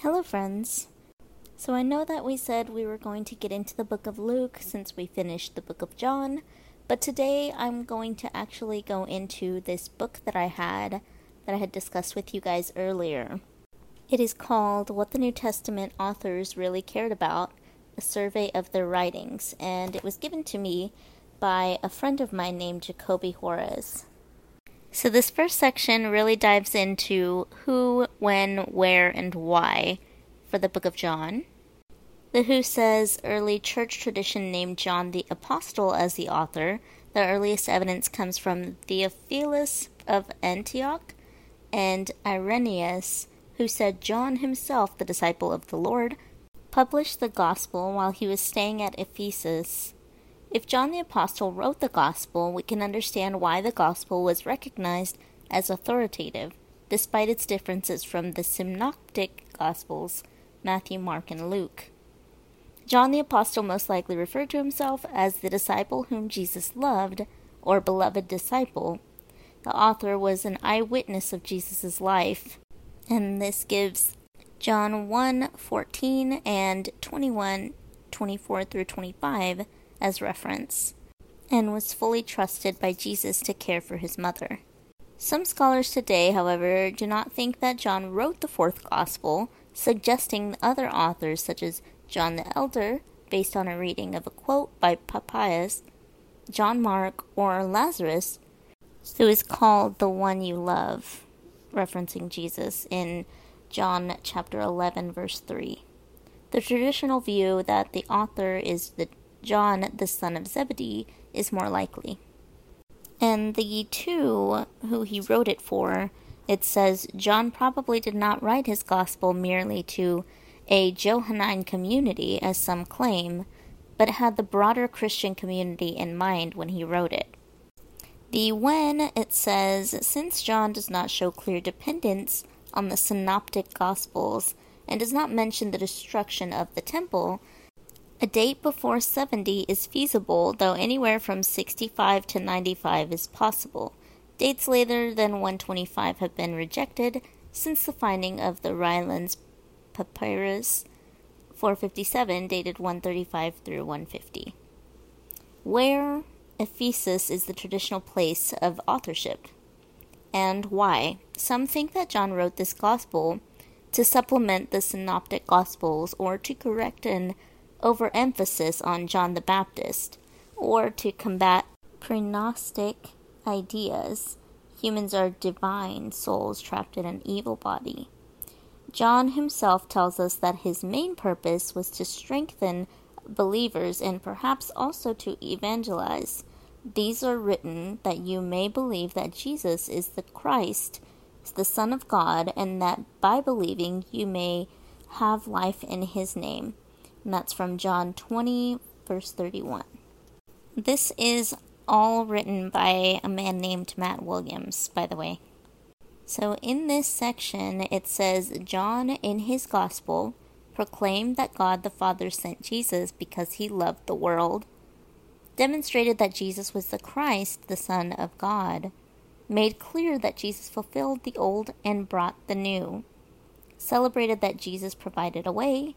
Hello, friends. So, I know that we said we were going to get into the book of Luke since we finished the book of John, but today I'm going to actually go into this book that I had that I had discussed with you guys earlier. It is called What the New Testament Authors Really Cared About A Survey of Their Writings, and it was given to me by a friend of mine named Jacoby Juarez. So, this first section really dives into who, when, where, and why for the book of John. The Who says early church tradition named John the Apostle as the author. The earliest evidence comes from Theophilus of Antioch and Irenaeus, who said John himself, the disciple of the Lord, published the gospel while he was staying at Ephesus if John the Apostle wrote the Gospel, we can understand why the Gospel was recognized as authoritative, despite its differences from the Synoptic Gospels, Matthew, Mark, and Luke. John the Apostle most likely referred to himself as the disciple whom Jesus loved, or beloved disciple. The author was an eyewitness of Jesus' life, and this gives John 1 14 and 21 24 through 25 as reference, and was fully trusted by Jesus to care for his mother. Some scholars today, however, do not think that John wrote the fourth gospel, suggesting other authors such as John the Elder, based on a reading of a quote by Papias, John Mark, or Lazarus, who is called the one you love, referencing Jesus in John chapter 11, verse 3. The traditional view that the author is the John, the son of Zebedee, is more likely. And the two who he wrote it for, it says John probably did not write his gospel merely to a Johannine community, as some claim, but had the broader Christian community in mind when he wrote it. The when, it says, since John does not show clear dependence on the synoptic gospels and does not mention the destruction of the temple, a date before 70 is feasible, though anywhere from 65 to 95 is possible. Dates later than 125 have been rejected since the finding of the Rylands Papyrus 457, dated 135 through 150. Where Ephesus is the traditional place of authorship. And why? Some think that John wrote this gospel to supplement the synoptic gospels or to correct an overemphasis on John the Baptist, or to combat pre-Gnostic ideas. Humans are divine souls trapped in an evil body. John himself tells us that his main purpose was to strengthen believers and perhaps also to evangelize. These are written that you may believe that Jesus is the Christ, the Son of God, and that by believing you may have life in his name and that's from John 20, verse 31. This is all written by a man named Matt Williams, by the way. So, in this section, it says John, in his gospel, proclaimed that God the Father sent Jesus because he loved the world, demonstrated that Jesus was the Christ, the Son of God, made clear that Jesus fulfilled the old and brought the new, celebrated that Jesus provided a way,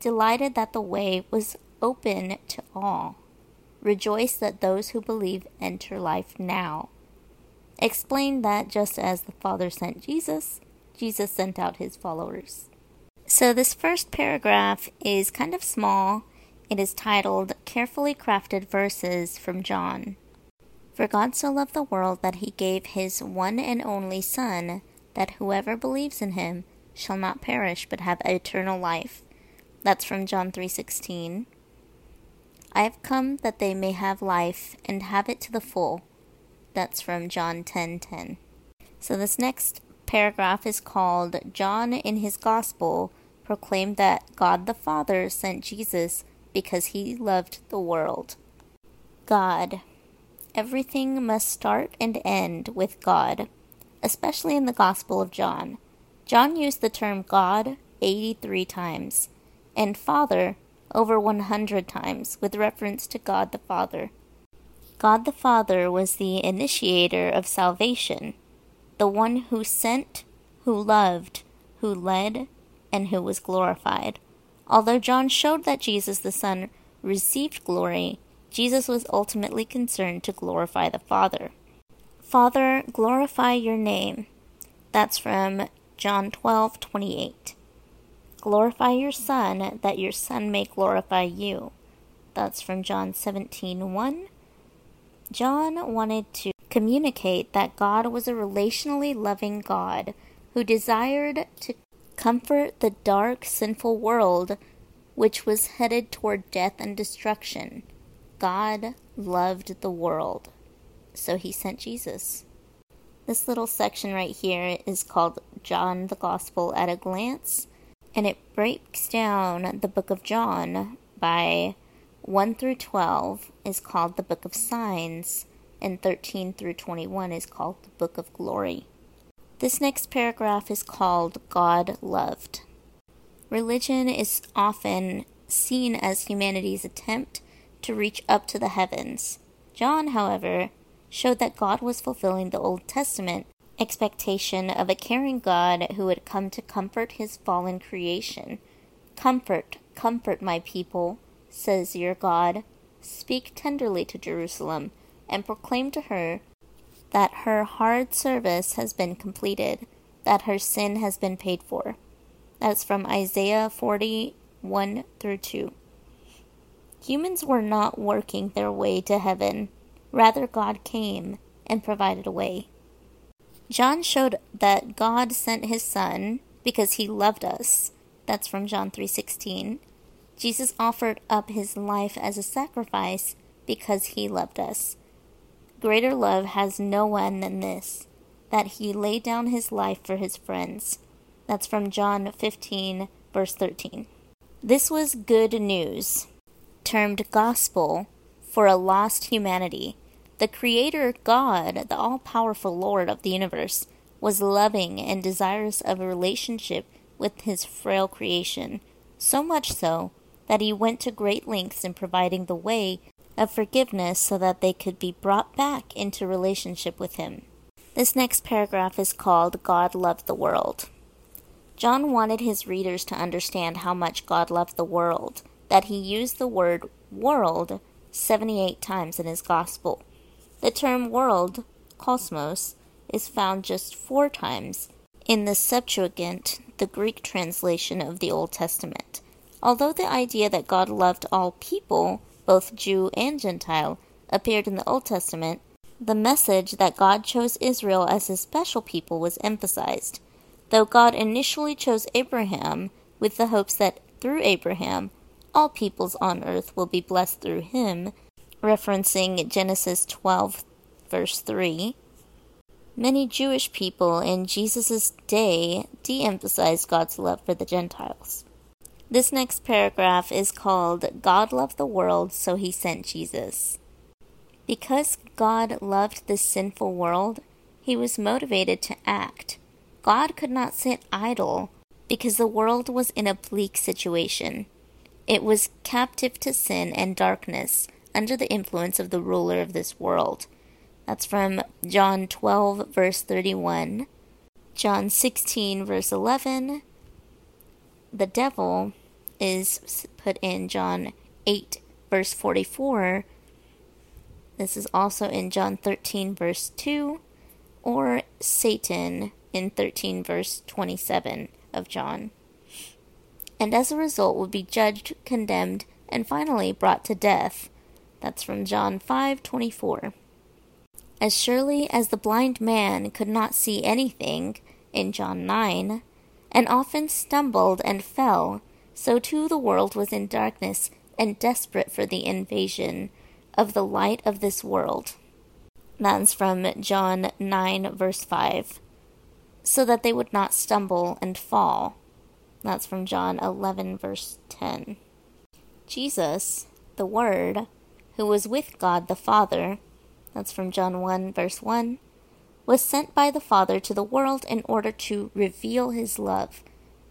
delighted that the way was open to all. Rejoice that those who believe enter life now. Explain that just as the Father sent Jesus, Jesus sent out his followers. So, this first paragraph is kind of small. It is titled Carefully Crafted Verses from John. For God so loved the world that he gave his one and only Son, that whoever believes in him shall not perish but have eternal life. That's from John 3:16. I have come that they may have life and have it to the full. That's from John 10:10. So this next paragraph is called John in his gospel proclaimed that God the Father sent Jesus because he loved the world. God. Everything must start and end with God, especially in the Gospel of John. John used the term God 83 times and Father over 100 times with reference to God the Father. God the Father was the initiator of salvation, the one who sent, who loved, who led, and who was glorified. Although John showed that Jesus the Son received glory, Jesus was ultimately concerned to glorify the Father. Father, glorify your name. That's from John 12:28. Glorify your Son, that your Son may glorify you. That's from John 17:1. John wanted to communicate that God was a relationally loving God who desired to comfort the dark, sinful world which was headed toward death and destruction. God loved the world, so he sent Jesus. This little section right here is called John the Gospel at a Glance, and it breaks down the book of John by 1 through 12 is called the book of signs, and 13 through 21 is called the book of glory. This next paragraph is called God Loved. Religion is often seen as humanity's attempt to reach up to the heavens. John, however, showed that God was fulfilling the Old Testament expectation of a caring God who would come to comfort his fallen creation. Comfort, comfort my people, says your God. Speak tenderly to Jerusalem, and proclaim to her that her hard service has been completed, that her sin has been paid for. That's from Isaiah 41 through 2. Humans were not working their way to heaven. Rather, God came and provided a way. John showed that God sent his son because he loved us. That's from John 3:16. Jesus offered up his life as a sacrifice because he loved us. Greater love has no one than this, that he laid down his life for his friends. That's from John 15, verse 13. This was good news, termed gospel, for a lost humanity. The Creator God, the all powerful Lord of the universe, was loving and desirous of a relationship with his frail creation, so much so that he went to great lengths in providing the way of forgiveness so that they could be brought back into relationship with him. This next paragraph is called God Loved the World. John wanted his readers to understand how much God loved the world, that he used the word world 78 times in his gospel. The term world, cosmos, is found just four times in the Septuagint, the Greek translation of the Old Testament. Although the idea that God loved all people, both Jew and Gentile, appeared in the Old Testament, the message that God chose Israel as his special people was emphasized. Though God initially chose Abraham with the hopes that through Abraham all peoples on earth will be blessed through him, referencing Genesis 12, verse 3, many Jewish people in Jesus' day de emphasized God's love for the Gentiles. This next paragraph is called God Loved the World, so He Sent Jesus. Because God loved this sinful world, He was motivated to act God could not sit idle because the world was in a bleak situation. It was captive to sin and darkness under the influence of the ruler of this world. That's from John 12, verse 31. John 16, verse 11. The devil is put in John 8, verse 44. This is also in John 13, verse 2. Or Satan in 13 verse 27 of John. And as a result will be judged, condemned, and finally brought to death. That's from John 5:24. As surely as the blind man could not see anything in John 9, and often stumbled and fell, so too the world was in darkness and desperate for the invasion of the light of this world. That's from John 9, verse 5 so that they would not stumble and fall. That's from John 11, verse 10. Jesus, the Word, who was with God the Father, that's from John 1, verse 1, was sent by the Father to the world in order to reveal his love.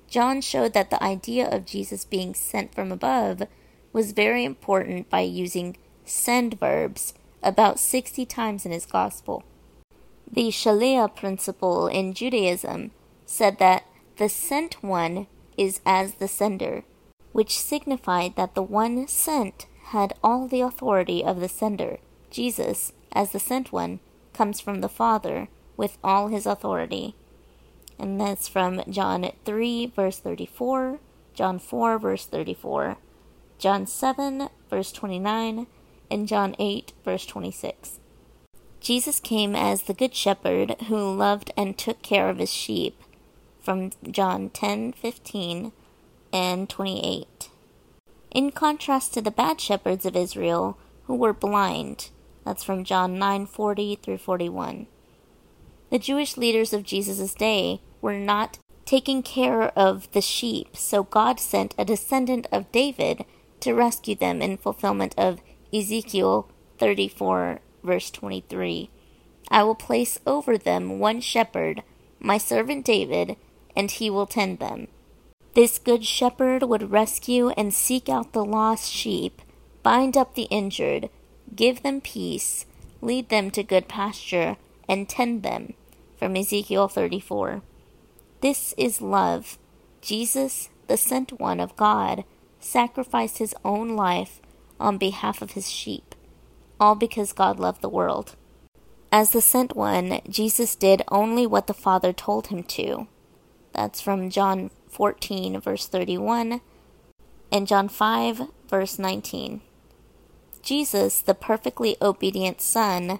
John showed that the idea of Jesus being sent from above was very important by using send verbs about 60 times in his Gospel. The Shaliach principle in Judaism said that the sent one is as the sender, which signified that the one sent had all the authority of the sender. Jesus, as the sent one, comes from the Father with all his authority. And that's from John 3, verse 34, John 4, verse 34, John 7, verse 29, and John 8, verse 26. Jesus came as the Good Shepherd who loved and took care of his sheep, from John 10, 15, and 28. In contrast to the bad shepherds of Israel, who were blind, that's from John 9:40 through 41. The Jewish leaders of Jesus' day were not taking care of the sheep, so God sent a descendant of David to rescue them in fulfillment of Ezekiel 34, verse 23. I will place over them one shepherd, my servant David, and he will tend them. This good shepherd would rescue and seek out the lost sheep, bind up the injured, give them peace, lead them to good pasture, and tend them. From Ezekiel 34. This is love. Jesus, the sent one of God, sacrificed his own life on behalf of his sheep, all because God loved the world. As the sent one, Jesus did only what the Father told him to. That's from John 14, verse 31, and John 5, verse 19. Jesus, the perfectly obedient Son,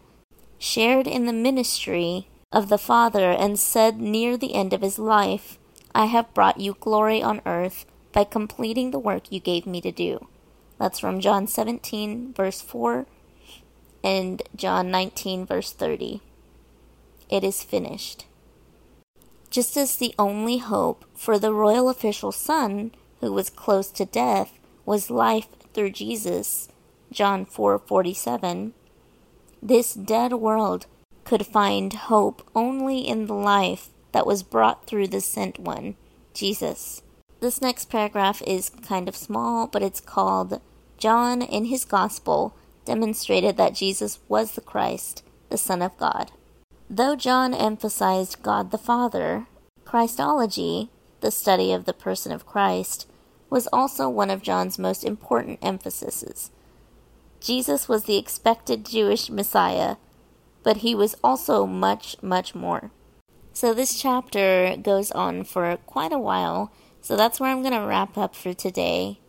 shared in the ministry of the Father and said near the end of his life, I have brought you glory on earth by completing the work you gave me to do. That's from John 17, verse 4, and John 19, verse 30. It is finished. Just as the only hope for the royal official's son, who was close to death, was life through Jesus, John 4:47, this dead world could find hope only in the life that was brought through the sent one, Jesus. This next paragraph is kind of small, but it's called John in his Gospel demonstrated that Jesus was the Christ, the Son of God. Though John emphasized God the Father, Christology, the study of the person of Christ, was also one of John's most important emphases. Jesus was the expected Jewish Messiah, but he was also much, much more. So this chapter goes on for quite a while, so that's where I'm going to wrap up for today.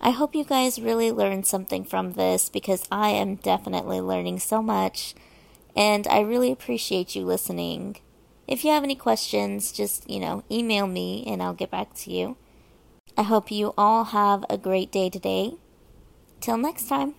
I hope you guys really learned something from this because I am definitely learning so much, and I really appreciate you listening. If you have any questions, just, you know, email me and I'll get back to you. I hope you all have a great day today. Till next time.